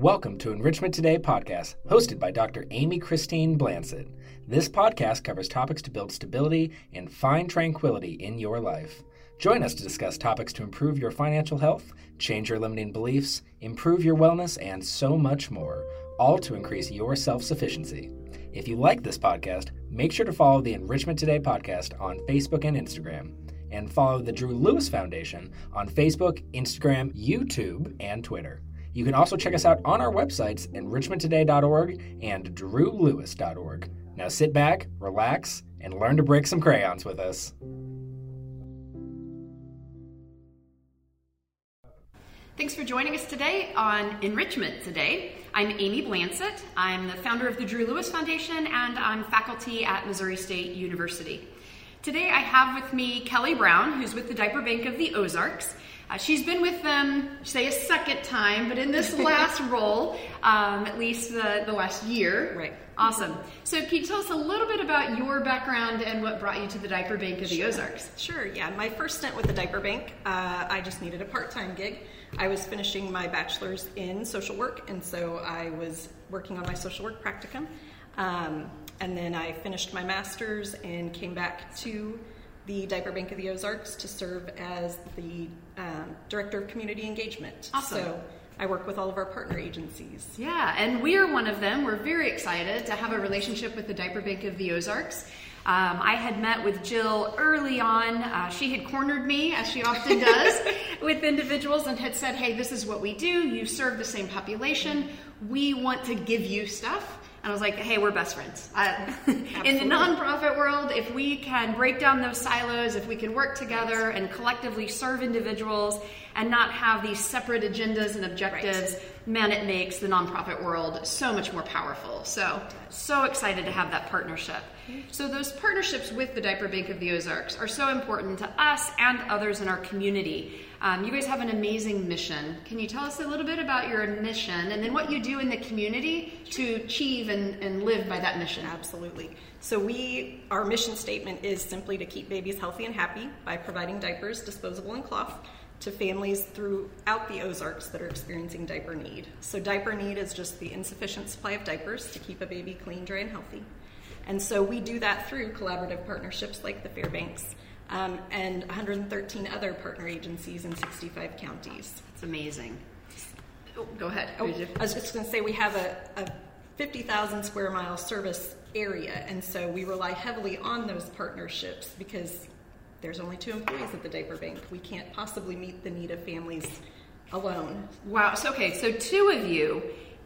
Welcome to Enrichment Today podcast, hosted by Dr. Amy Christine Blansit. This podcast covers topics to build stability and find tranquility in your life. Join us to discuss topics to improve your financial health, change your limiting beliefs, improve your wellness, and so much more, all to increase your self sufficiency. If you like this podcast, make sure to follow the Enrichment Today podcast on Facebook and Instagram, and follow the Drew Lewis Foundation on Facebook, Instagram, YouTube, and Twitter. You can also check us out on our websites, enrichmenttoday.org and drewlewis.org. Now sit back, relax, and learn to break some crayons with us. Thanks for joining us today on Enrichment Today. I'm Amy Blansit. I'm the founder of the Drew Lewis Foundation and I'm faculty at Missouri State University. Today I have with me Kelly Brown, who's with the Diaper Bank of the Ozarks. Uh, she's been with them, say, a second time, but in this last role, um, at least the, the last year. Right. Awesome. So, can you tell us a little bit about your background and what brought you to the Diaper Bank of the Ozarks? Sure, yeah. My first stint with the Diaper Bank, uh, I just needed a part time gig. I was finishing my bachelor's in social work, and so I was working on my social work practicum. Um, and then I finished my master's and came back to the Diaper Bank of the Ozarks to serve as the um, Director of Community Engagement. Awesome. So I work with all of our partner agencies. Yeah, and we're one of them. We're very excited to have a relationship with the Diaper Bank of the Ozarks. Um, I had met with Jill early on. Uh, she had cornered me, as she often does, with individuals and had said, Hey, this is what we do. You serve the same population. We want to give you stuff. And I was like, hey, we're best friends. Uh, in the nonprofit world, if we can break down those silos, if we can work together and collectively serve individuals and not have these separate agendas and objectives, right. Man, it makes the nonprofit world so much more powerful. So, so excited to have that partnership. So, those partnerships with the Diaper Bank of the Ozarks are so important to us and others in our community. Um, you guys have an amazing mission. Can you tell us a little bit about your mission and then what you do in the community to achieve and, and live by that mission? Absolutely. So we, our mission statement is simply to keep babies healthy and happy by providing diapers, disposable and cloth, to families throughout the Ozarks that are experiencing diaper need. So diaper need is just the insufficient supply of diapers to keep a baby clean, dry, and healthy. And so we do that through collaborative partnerships like the Fairbanks um, and 113 other partner agencies in 65 counties. It's amazing. Oh, go ahead. Oh, I was just going to say we have a, a 50,000 square mile service area, and so we rely heavily on those partnerships because there's only two employees at the diaper bank. We can't possibly meet the need of families alone. Wow. So, okay, so two of you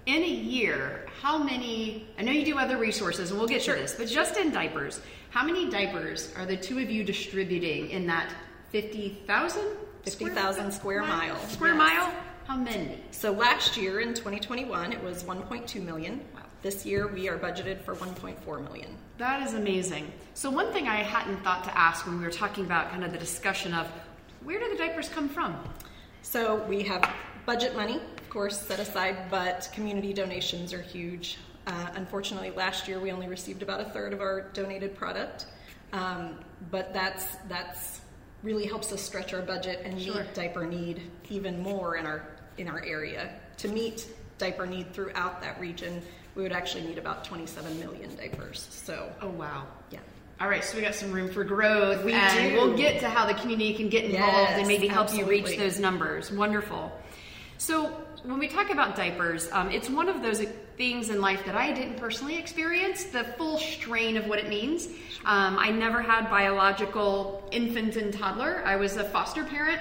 in a year, how many? I know you do other resources, and we'll get sure. to this, but just in diapers, how many diapers are the two of you distributing in that 50,000? 50,000 square, mile. Square yes. mile? How many? So last year in 2021, it was 1.2 million. This year, we are budgeted for 1.4 million. That is amazing. So, one thing I hadn't thought to ask when we were talking about kind of the discussion of where do the diapers come from? So, we have budget money, of course, set aside, but community donations are huge. Uh, unfortunately, last year we only received about a third of our donated product, um, but that's that's really helps us stretch our budget and meet sure. diaper need even more in our in our area. To meet diaper need throughout that region, we would actually need about 27 million diapers. So, oh wow, yeah. All right, so we got some room for growth, we and do. we'll get to how the community can get involved yes, and maybe help absolutely. you reach those numbers. Wonderful. So, when we talk about diapers, um, it's one of those things in life that I didn't personally experience the full strain of what it means. Um, I never had biological infant and toddler. I was a foster parent.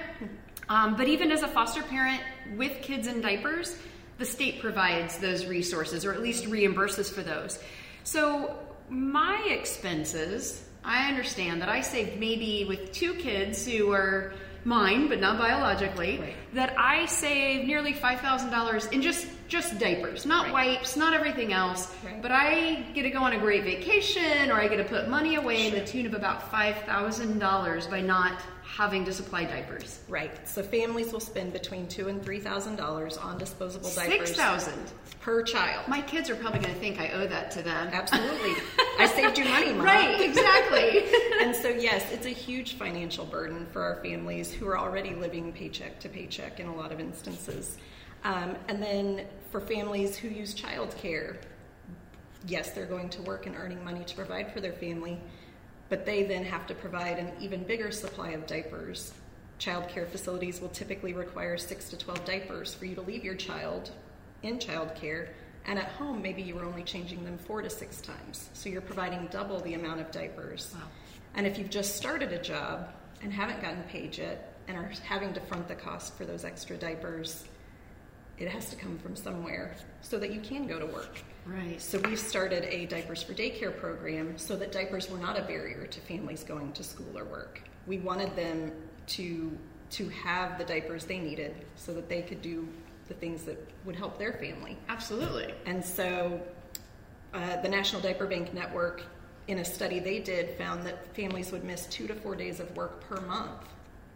Um, but even as a foster parent with kids in diapers, the state provides those resources or at least reimburses for those. So, my expenses, I understand that I saved maybe with two kids who are mine, but not biologically, right. that I save nearly five thousand dollars in just just diapers, not right. wipes, not everything else. Right. But I get to go on a great vacation, or I get to put money away sure. in the tune of about five thousand dollars by not having to supply diapers. Right. So families will spend between two and three thousand dollars on disposable diapers. Six thousand per child. My kids are probably going to think I owe that to them. Absolutely. I saved you money, Mom. Right. Exactly. and so yes, it's a huge financial burden for our families who are already living paycheck to paycheck in a lot of instances. Um, and then for families who use childcare, yes, they're going to work and earning money to provide for their family, but they then have to provide an even bigger supply of diapers. Childcare facilities will typically require six to 12 diapers for you to leave your child in childcare, and at home, maybe you were only changing them four to six times. So you're providing double the amount of diapers. Wow. And if you've just started a job and haven't gotten paid yet and are having to front the cost for those extra diapers, it has to come from somewhere so that you can go to work. Right. So we've started a diapers for daycare program so that diapers were not a barrier to families going to school or work. We wanted them to to have the diapers they needed so that they could do the things that would help their family. Absolutely. And so uh, the National Diaper Bank Network, in a study they did, found that families would miss two to four days of work per month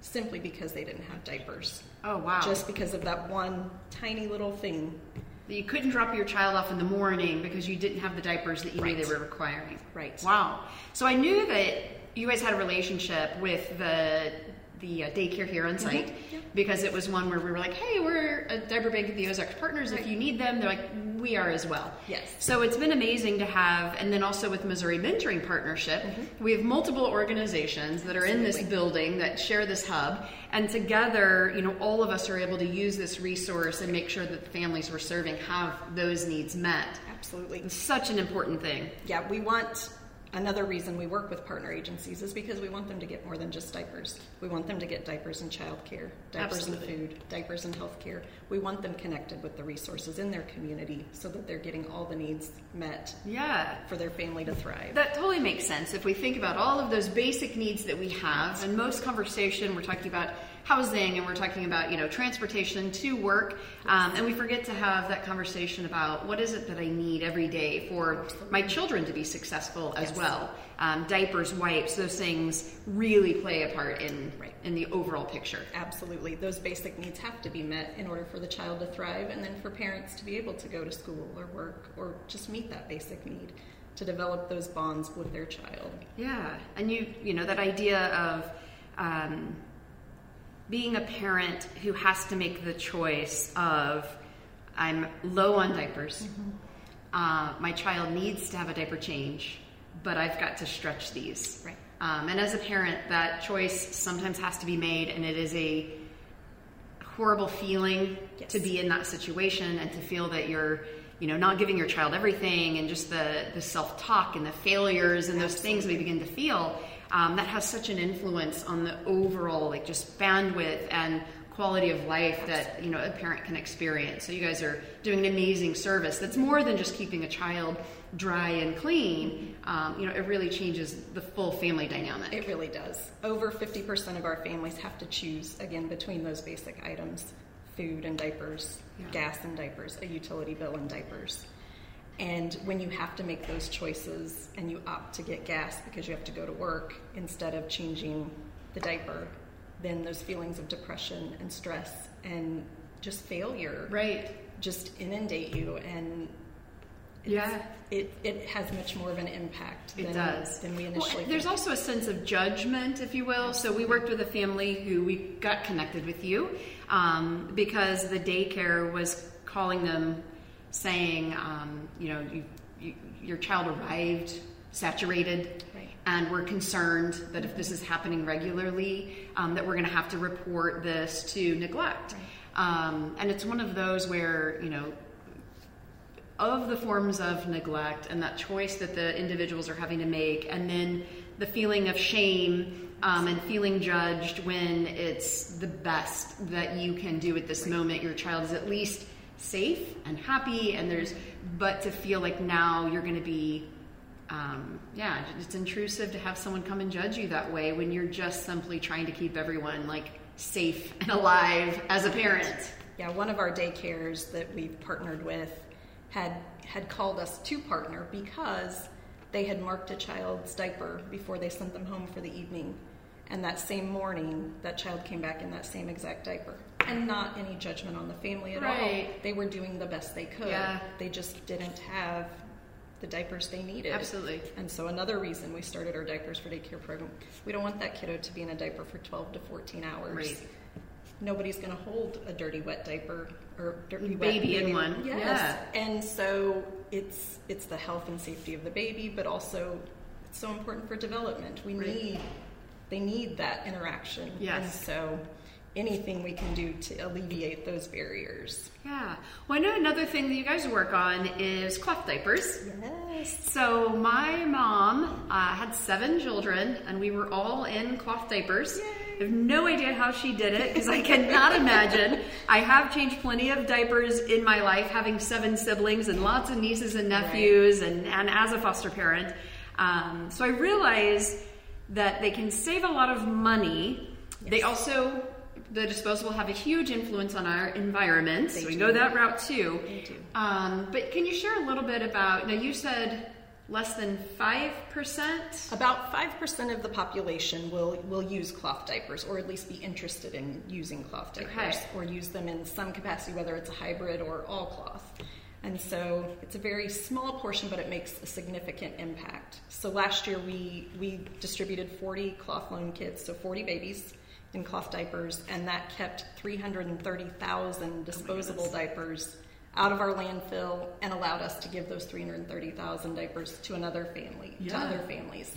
simply because they didn't have diapers. Oh wow. Just because of that one tiny little thing. You couldn't drop your child off in the morning because you didn't have the diapers that you knew they were requiring. Right. Wow. So I knew that you guys had a relationship with the the uh, daycare here on mm-hmm. site Yeah. because it was one where we were like, hey, we're uh, a diaper bank of the Ozarks partners. If you need them, they're like, we are as well. Yes. So it's been amazing to have, and then also with Missouri Mentoring Partnership, mm-hmm. we have multiple organizations that are in this building that share this hub, and together, you know, all of us are able to use this resource and make sure that the families we're serving have those needs met. Absolutely. It's such an important thing. Yeah, we want another reason we work with partner agencies is because we want them to get more than just diapers. We want them to get diapers and childcare, diapers Absolutely. and food, diapers and healthcare. We want them connected with the resources in their community so that they're getting all the needs met Yeah. for their family to thrive. That totally makes sense. If we think about all of those basic needs that we have, and most conversation, we're talking about housing and we're talking about, you know, transportation to work, um, and we forget to have that conversation about what is it that I need every day for my children to be successful as Yes. well. Um, diapers, wipes, those things really play a part in Right. in the overall picture. Absolutely. Those basic needs have to be met in order for the child to thrive and then for parents to be able to go to school or work or just meet that basic need to develop those bonds with their child. Yeah, and you you know that idea of um, being a parent who has to make the choice of I'm low on diapers. Uh, my child needs to have a diaper change, but I've got to stretch these. Right. Um, and as a parent, that choice sometimes has to be made, and it is a horrible feeling Yes. to be in that situation and to feel that you're you know not giving your child everything and just the the self-talk and the failures and those things we begin to feel um, that has such an influence on the overall like just bandwidth and quality of life that you know a parent can experience so you guys are doing an amazing service that's more than just keeping a child dry and clean um, you know it really changes the full family dynamic It really does. Over 50% of our families have to choose, again, between those basic items food and diapers, Yeah. gas and diapers, a utility bill and diapers. And when you have to make those choices and you opt to get gas because you have to go to work instead of changing the diaper, then those feelings of depression and stress and just failure right just inundate you and Yeah. it, it has much more of an impact It than, does. than we initially Well, initially there's also a sense of judgment, if you will. So we worked with a family who we got connected with you um, because the daycare was calling them, saying, um, you know, you, you, your child arrived saturated. Right. And we're concerned that if this is happening regularly, um, that we're going to have to report this to neglect. Um, and it's one of those where, you know, of the forms of neglect and that choice that the individuals are having to make, and then the feeling of shame um, and feeling judged when it's the best that you can do at this moment. Your child is at least safe and happy, and there's, but to feel like now you're going to be. Um, yeah, it's intrusive to have someone come and judge you that way when you're just simply trying to keep everyone like safe and alive as a parent. Yeah, one of our daycares that we've partnered with had had called us to partner because they had marked a child's diaper before they sent them home for the evening. And that same morning, that child came back in that same exact diaper. And not any judgment on the family at all. They were doing the best they could. Yeah. They just didn't have the diapers they needed. Absolutely. And so another reason we started our diapers for daycare program, we don't want that kiddo to be in a diaper for 12 to 14 hours. Right. nobody's going to hold a dirty wet diaper or dirty wet Baby in one. Yes. And so it's it's the health and safety of the baby, but also it's so important for development. We Right. need they need that interaction. Yes. And so anything we can do to alleviate those barriers. Yeah. Well, I know another thing that you guys work on is cloth diapers. Yes. So my mom uh, had seven children, and we were all in cloth diapers. I have no idea how she did it because I cannot imagine. I have changed plenty of diapers in my life, having seven siblings and lots of nieces and nephews, and, and as a foster parent. Um, so I realize that they can save a lot of money. They also, the disposable have a huge influence on our environment. They so we do. go that route too. They do. Um, but can you share a little bit about? Now you said less than five percent. About 5% of the population will, will use cloth diapers, or at least be interested in using cloth diapers, Okay. or use them in some capacity, whether it's a hybrid or all cloth. And so it's a very small portion, but it makes a significant impact. So last year we, we distributed 40 cloth loan kits, so 40 babies in cloth diapers, and that kept 330,000 disposable diapers out of our landfill and allowed us to give those 330,000 diapers to another family, to other families.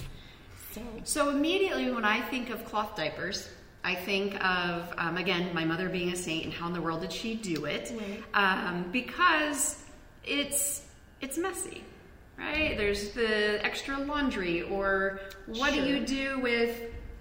So So immediately when I think of cloth diapers, I think of um, again my mother being a saint and how in the world did she do it? Right. Um, because it's it's messy, right? There's the extra laundry, or what do you do with?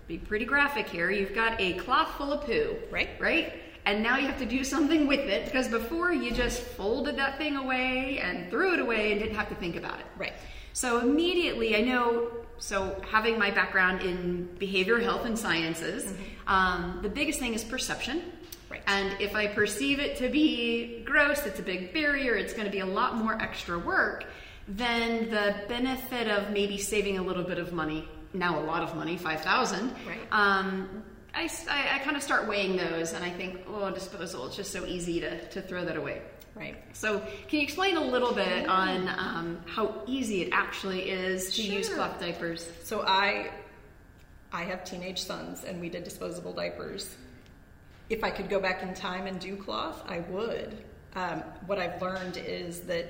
Be pretty graphic here. You've got a cloth full of poo, Right. Right. And now you have to do something with it because before you just folded that thing away and threw it away and didn't have to think about it. Right. So immediately, I know. So having my background in behavioral health and sciences, um, the biggest thing is perception. Right. And if I perceive it to be gross, it's a big barrier. It's going to be a lot more extra work. Then the benefit of maybe saving a little bit of money, now a lot of money, five thousand. Right. Um, I, I- I kind of start weighing those, and I think, oh, disposal. It's just so easy to to throw that away. right. So, can you explain a little bit on um, how easy it actually is to use cloth diapers? So I I have teenage sons and we did disposable diapers. If I could go back in time and do cloth, I would. Um, what I've learned is that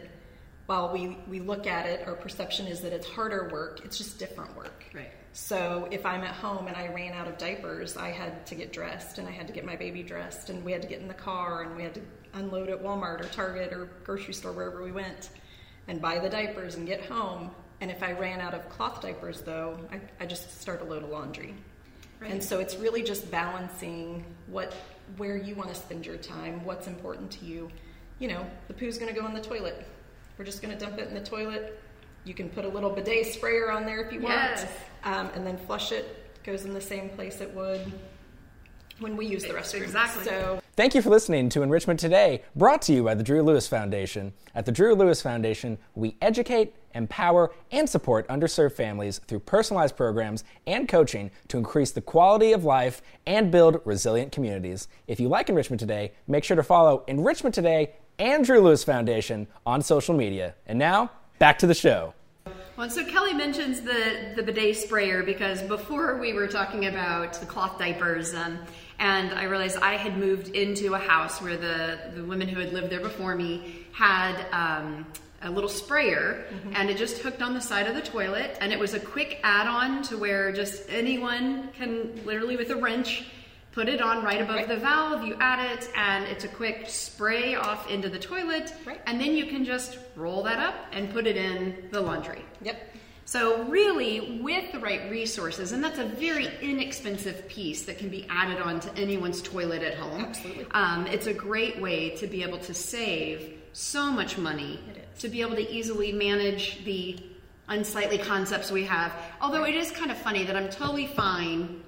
while we, we look at it, our perception is that it's harder work, it's just different work. Right. So if I'm at home and I ran out of diapers, I had to get dressed and I had to get my baby dressed and we had to get in the car and we had to unload at Walmart or Target or grocery store wherever we went and buy the diapers and get home. And if I ran out of cloth diapers though, I, I just start a load of laundry. Right. And so it's really just balancing what where you want to spend your time, what's important to you. You know, the poo's going to go in the toilet. We're just going to dump it in the toilet. You can put a little bidet sprayer on there if you want, Yes. um, and then flush it. Goes in the same place it would when we use the restroom. Exactly. So Thank you for listening to Enrichment Today, brought to you by the Drew Lewis Foundation. At the Drew Lewis Foundation, we educate, empower, and support underserved families through personalized programs and coaching to increase the quality of life and build resilient communities. If you like Enrichment Today, make sure to follow Enrichment Today and Drew Lewis Foundation on social media. And now, back to the show. Well, so Kelly mentions the, the bidet sprayer because before we were talking about the cloth diapers, um, and I realized I had moved into a house where the, the women who had lived there before me had um, a little sprayer, and it just hooked on the side of the toilet, and it was a quick add-on to where just anyone can literally with a wrench put it on right above Right. the valve, you add it, and it's a quick spray off into the toilet, Right. and then you can just roll that up and put it in the laundry. yep. So, really, with the right resources, and that's a very inexpensive piece that can be added on to anyone's toilet at home. Absolutely. Um, it's a great way to be able to save so much money, to be able to easily manage the unsightly concepts we have. Although it is kind of funny that I'm totally fine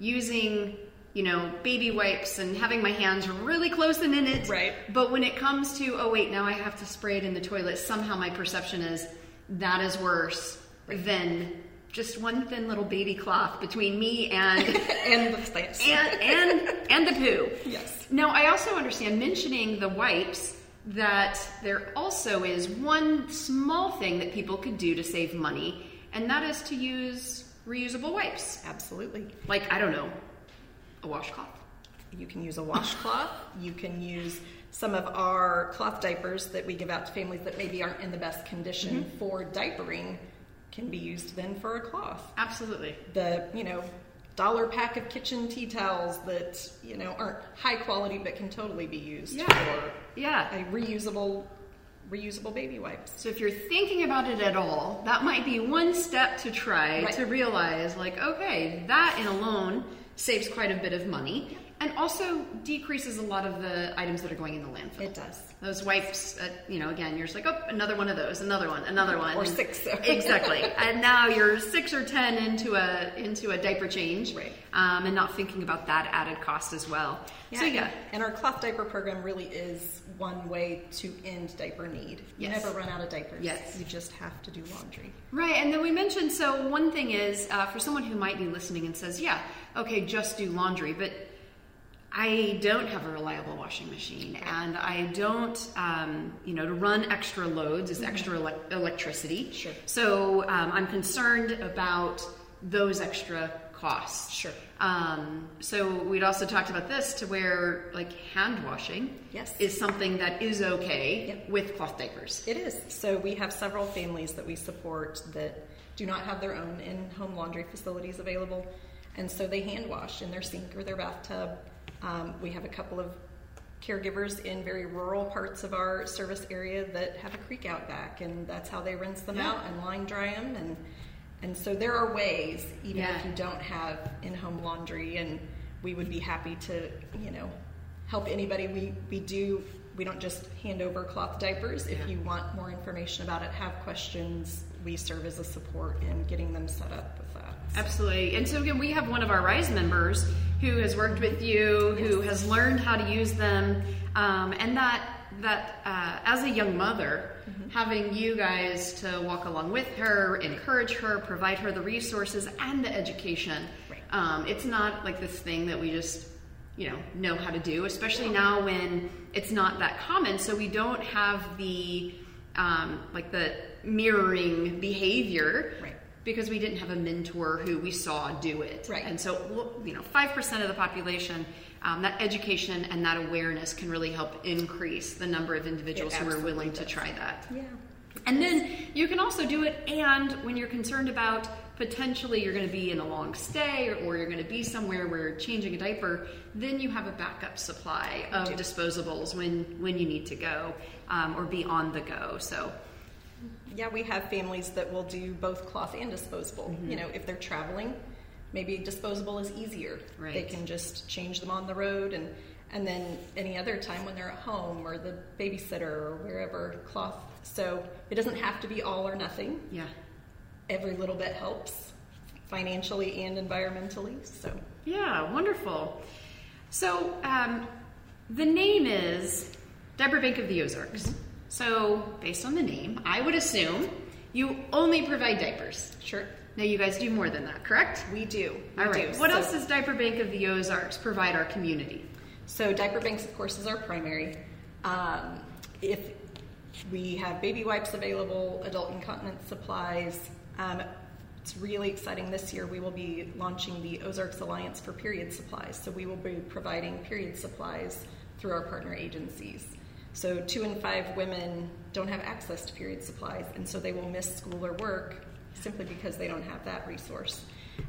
using, you know, baby wipes and having my hands really close and in it. Right. But when it comes to, oh wait, now I have to spray it in the toilet, somehow my perception is that is worse than just one thin little baby cloth between me and And the stamps. and and and the poo. Yes. Now I also understand mentioning the wipes that there also is one small thing that people could do to save money, and that is to use reusable wipes. Absolutely. Like I don't know, a washcloth. you can use a washcloth. You can use some of our cloth diapers that we give out to families that maybe aren't in the best condition Mm-hmm. for diapering can be used then for a cloth. Absolutely. The, you know, dollar pack of kitchen tea towels that, you know, aren't high quality but can totally be used Yeah. for Yeah. a reusable reusable baby wipes. So if you're thinking about it at all, that might be one step to try Right. to realize like, okay, that in alone saves quite a bit of money and also decreases a lot of the items that are going in the landfill. It does. Those wipes, uh, you know, again, you're just like, oh, another one of those, another one, another one, Or And- six. exactly. And now you're six or ten into a into a diaper change, Right. Um, and not thinking about that added cost as well. so yeah, And our cloth diaper program really is one way to end diaper need. You Yes. never run out of diapers. Yes. You just have to do laundry. Right, and then we mentioned so one thing is uh, for someone who might be listening and says, "Yeah, okay, just do laundry," but I don't have a reliable washing machine, and I don't, um, you know, to run extra loads is extra elec electricity. Mm-hmm. Sure. So um, I'm concerned about those extra costs. Sure. Um, so we'd also talked about this to where like hand washing Yes. is something that is okay Yep. with cloth diapers. It is. So we have several families that we support that do not have their own in-home laundry facilities available, and so they hand wash in their sink or their bathtub. Um, we have a couple of caregivers in very rural parts of our service area that have a creek out back, and that's how they rinse them Yeah. out and line dry them. And and so there are ways, even Yeah. if you don't have in-home laundry, and we would be happy to, you know, help anybody. We we do. We don't just hand over cloth diapers. If you want more information about it, have questions, we serve as a support in getting them set up with that. Absolutely. And so again, we have one of our RISE members who has worked with you, who has learned how to use them, um, and that that uh, as a young mother, having you guys to walk along with her, encourage her, provide her the resources and the education. Right. Um, it's not like this thing that we just you know know how to do, especially now when it's not that common. So we don't have the um, like the mirroring behavior Right. Because we didn't have a mentor who we saw do it. Right. And so, you know, 5% of the population, um, that education and that awareness can really help increase the number of individuals who are willing to try that. Yeah. And then you can also do it, and when you're concerned about potentially you're going to be in a long stay or, or you're going to be somewhere where you're changing a diaper, then you have a backup supply of disposables when, when you need to go um, or be on the go. So, Yeah, we have families that will do both cloth and disposable. Mm-hmm. You know, if they're traveling, maybe disposable is easier. Right. They can just change them on the road and and then any other time when they're at home or the babysitter or wherever cloth. So it doesn't have to be all or nothing. yeah. Every little bit helps financially and environmentally. So Yeah, wonderful. So um, the name is Diaper Bank of the Ozarks. So based on the name, I would assume you only provide diapers. sure. Now you guys do more than that, correct? We do. We All right. do. What So- else does Diaper Bank of the Ozarks provide our community? So diaper banks, of course, is our primary. Um, if we have baby wipes available, adult incontinence supplies. Um, it's really exciting this year. We will be launching the Ozarks Alliance for Period Supplies. So we will be providing period supplies through our partner agencies. So two in five women don't have access to period supplies, and so they will miss school or work simply because they don't have that resource.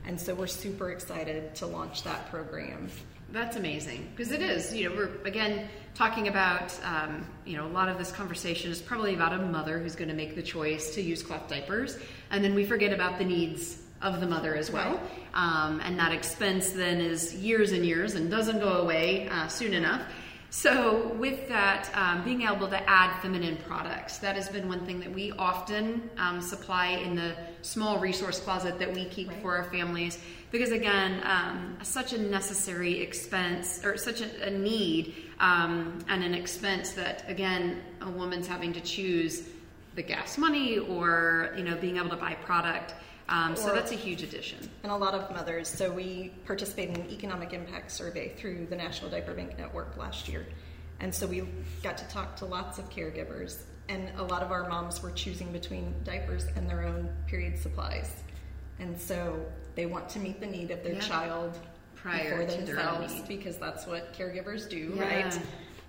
And so we're super excited to launch that program. That's amazing because it is. You know, we're again talking about. Um, you know, a lot of this conversation is probably about a mother who's going to make the choice to use cloth diapers, and then we forget about the needs of the mother as well. Um, and that expense then is years and years and doesn't go away uh, soon enough. So, with that, um, being able to add feminine products, that has been one thing that we often um, supply in the small resource closet that we keep Right. for our families. Because, again, um, such a necessary expense or such a, a need um, and an expense that, again, a woman's having to choose the gas money or, you know, being able to buy product. Um, so, that's a huge addition. and a lot of mothers. So we participated in an economic impact survey through the National Diaper Bank Network last year. And so we got to talk to lots of caregivers. And a lot of our moms were choosing between diapers and their own period supplies. And so they want to meet the need of their Yeah. child Prior their themselves because that's what caregivers do, Yeah. right?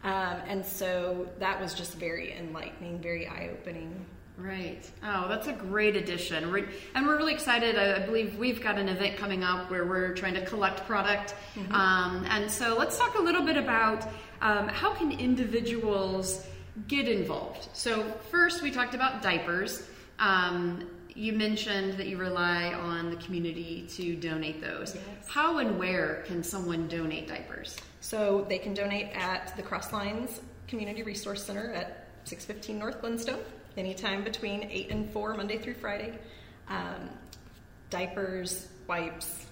Um, and so that was just very enlightening, very eye opening. Right. Oh, that's a great addition. We're, and we're really excited. I, I believe we've got an event coming up where we're trying to collect product. Um, and so let's talk a little bit about um, how can individuals get involved. So first, we talked about diapers. Um, you mentioned that you rely on the community to donate those. Yes. How and where can someone donate diapers? So they can donate at the Crosslines Community Resource Center at 615 North Glenstone, anytime between 8 and 4, Monday through Friday. Um, diapers, wipes,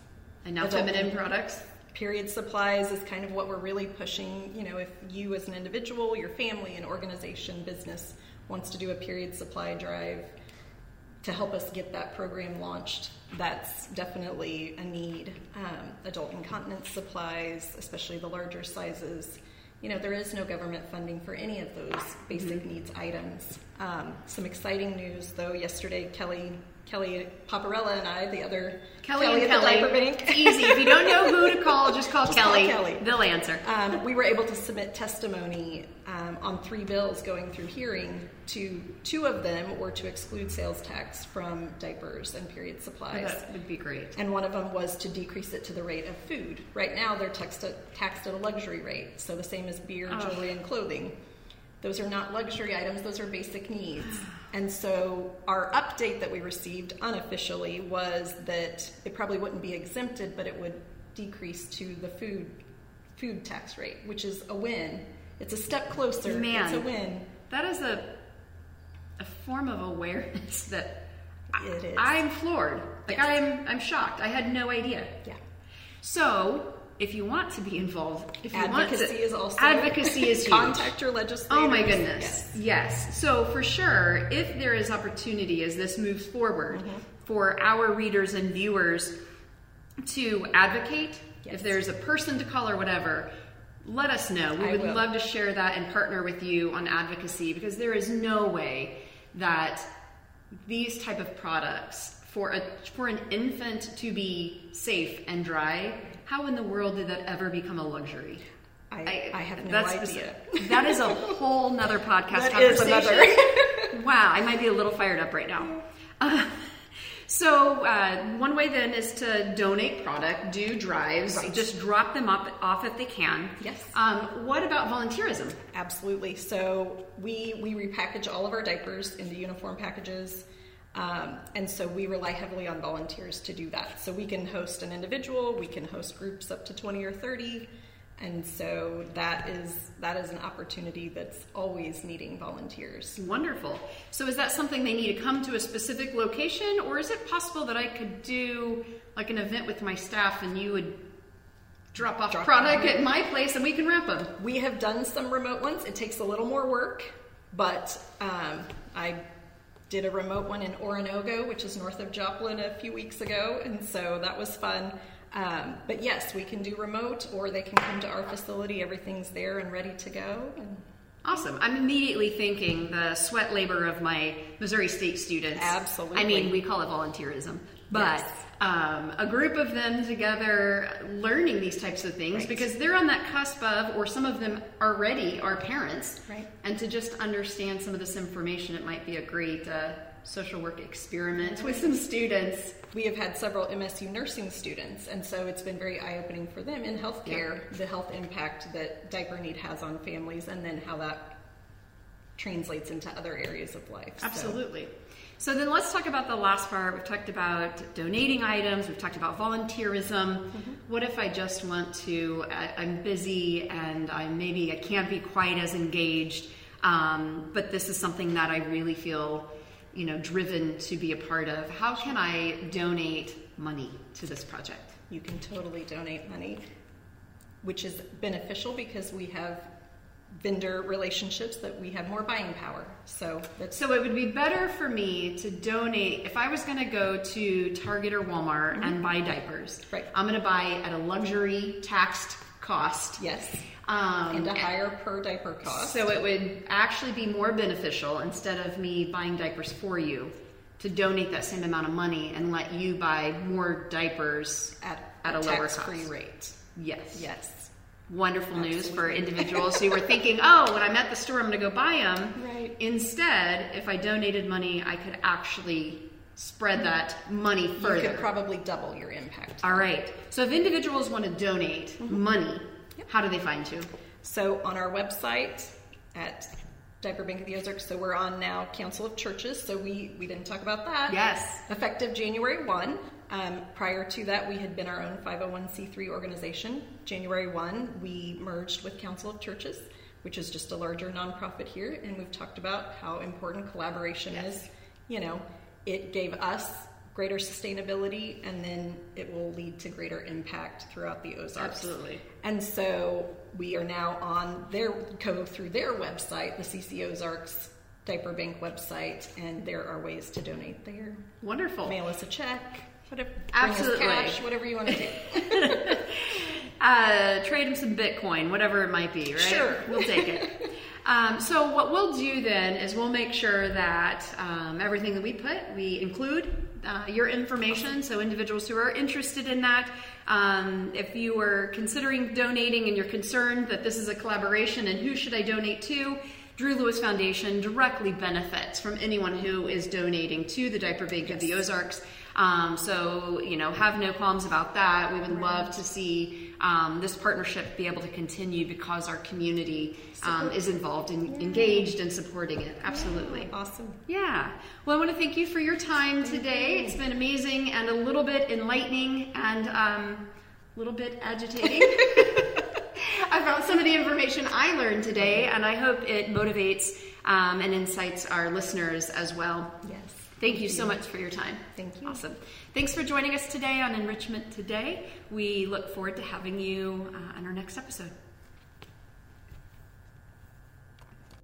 And now feminine products. period supplies is kind of what we're really pushing. You know, if you as an individual, your family, an organization, business wants to do a period supply drive to help us get that program launched, that's definitely a need. Um, adult incontinence supplies, especially the larger sizes. You know, there is no government funding for any of those basic needs items. Um, some exciting news, though. Yesterday, Kelly, Kelly Paparella, and I, the other Kelly, at and the Kelly. diaper bank, It's easy. If you don't know who to call, just call Just call Kelly. Kelly. They'll answer. um, we were able to submit testimony um, on three bills going through hearing. To two of them were to exclude sales tax from diapers and period supplies, That would be great. and one of them was to decrease it to the rate of food. Right now, they're taxed at, taxed at a luxury rate, so the same as beer, Oh. jewelry, and clothing. Those are not luxury items; those are basic needs. And so, our update that we received unofficially was that it probably wouldn't be exempted, but it would decrease to the food food tax rate, which is a win. It's a step closer. Man. It's a win. That is a a form of awareness that I- It is. I'm floored. Like Yes. I'm I'm shocked. I had no idea. Yeah. So if you want to be involved, if you Advocacy want to, is also advocacy is huge. contact your legislators. Oh my goodness. Yes. Yes. So for sure, if there is opportunity as this moves forward Mm-hmm. for our readers and viewers to advocate, Yes. if there's a person to call or whatever, let us know. We I would will. love to share that and partner with you on advocacy because there is no way that these type of products for a for an infant to be safe and dry, how in the world did that ever become a luxury? I, I, have no that's idea. specific. That is a whole nother podcast That is conversation. another. wow, I might be a little fired up right now. Uh, so uh, one way then is to donate product, do drives, Right. just drop them up off if they can. Yes. Um, what about volunteerism? Absolutely. So we we repackage all of our diapers into uniform packages, um, and so we rely heavily on volunteers to do that. So we can host an individual, we can host groups up to twenty or thirty, and so that is that is an opportunity that's always needing volunteers. Wonderful. So is that something they need to come to a specific location, or is it possible that I could do like an event with my staff and you would drop off Drop product at my place and we can wrap them? We have done some remote ones. It takes a little more work, but um, I did a remote one in Oronogo, which is north of Joplin, a few weeks ago, and so that was fun. Um, but yes, we can do remote, or they can come to our facility. Everything's there and ready to go. And Awesome. I'm immediately thinking the sweat labor of my Missouri State students. Absolutely. I mean, we call it volunteerism, but Yes. um, a group of them together learning these types of things Right. because they're on that cusp of, or some of them already are parents. Right. And to just understand some of this information, it might be a great uh, social work experiment with some students. we have had several MSU nursing students, and so it's been very eye opening for them in healthcare the health impact that diaper need has on families, and then how that translates into other areas of life. Absolutely. So then let's talk about the last part. We've talked about donating items. We've talked about volunteerism. What if I just want to? I, I'm busy and I maybe I can't be quite as engaged, um, but this is something that I really feel, you know, driven to be a part of. How can I donate money to this project? you can totally donate money, which is beneficial because we have vendor relationships that we have more buying power. So that's So it would be better for me to donate if I was going to go to Target or Walmart and buy diapers. Mm-hmm. Right. I'm going to buy at a luxury taxed cost. yes, Um, and a higher per diaper cost. So it would actually be more beneficial instead of me buying diapers for you to donate that same amount of money and let you buy more diapers at, at a lower tax-free rate. Yes. Yes. Wonderful news for Absolutely. individuals who were thinking, oh, when I'm at the store, I'm going to go buy them. Right. Instead, if I donated money, I could actually spread that money further. You could probably double your impact. All right. So if individuals want to donate mm-hmm. money, how do they find you? So on our website at Diaper Bank of the Ozarks, so we're on now Council of Churches. So we we didn't talk about that. Yes. Effective January one. Um, prior to that, we had been our own 501c3 organization. January one, we merged with Council of Churches, which is just a larger nonprofit here, and we've talked about how important collaboration is. You know, it gave us greater sustainability, and then it will lead to greater impact throughout the Ozarks. Absolutely. And so we are now on their go through their website, the CC Ozarks Diaper Bank website, and there are ways to donate there. Wonderful. Mail us a check, whatever. Absolutely. Cash, whatever you want to do. Uh, trade them some Bitcoin, whatever it might be, right? Sure. We'll take it. Um, so what we'll do then is we'll make sure that um, everything that we put, we include uh, your information. So individuals who are interested in that, um, if you are considering donating and you're concerned that this is a collaboration and who should I donate to, Drew Lewis Foundation directly benefits from anyone who is donating to the Diaper Bank of the Ozarks. Um, so, you know, have no qualms about that. We would love to see um, this partnership be able to continue because our community um, is involved and engaged and supporting it. Absolutely. awesome. Yeah. Well, I want to thank you for your time today. It's been amazing and a little bit enlightening and um, a little bit agitating about some of the information I learned today, and I hope it motivates um, and incites our listeners as well. Yes. Thank you so much for your time. Thank you. Awesome. Thanks for joining us today on Enrichment Today. We look forward to having you uh, on our next episode.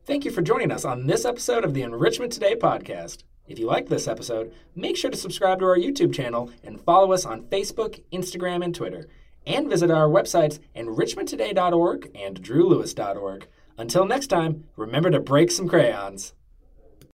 Thank you for joining us on this episode of the Enrichment Today podcast. If you like this episode, make sure to subscribe to our YouTube channel and follow us on Facebook, Instagram, and Twitter. And visit our websites enrichmenttoday.org and drewlewis.org. Until next time, remember to break some crayons.